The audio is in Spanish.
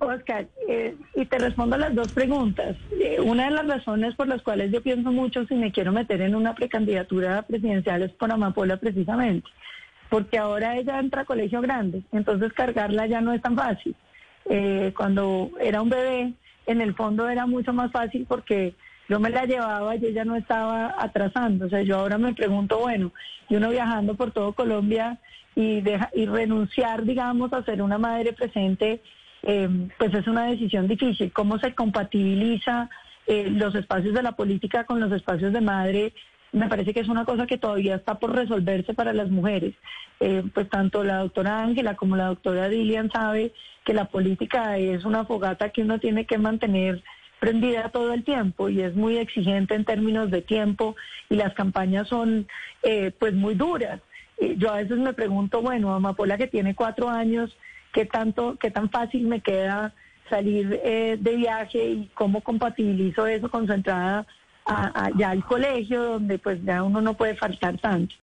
Oscar, eh, y te respondo a las dos preguntas. Eh, una de las razones por las cuales yo pienso mucho si me quiero meter en una precandidatura presidencial es por Amapola precisamente, porque ahora ella entra a colegio grande, entonces cargarla ya no es tan fácil. Eh, cuando era un bebé, en el fondo era mucho más fácil porque yo me la llevaba y ella no estaba atrasando. O sea, yo ahora me pregunto, bueno, y uno viajando por todo Colombia y, deja, y renunciar, digamos, a ser una madre presente eh, pues es una decisión difícil. ¿Cómo se compatibiliza eh, los espacios de la política con los espacios de madre? Me parece que es una cosa que todavía está por resolverse para las mujeres. Eh, pues tanto la doctora Ángela como la doctora Dilian sabe que la política es una fogata que uno tiene que mantener prendida todo el tiempo y es muy exigente en términos de tiempo y las campañas son pues muy duras. yo a veces me pregunto, bueno, Amapola que tiene cuatro años, qué tanto, qué tan fácil me queda salir eh, de viaje y cómo compatibilizo eso con su entrada a, ya al colegio, donde pues ya uno no puede faltar tanto.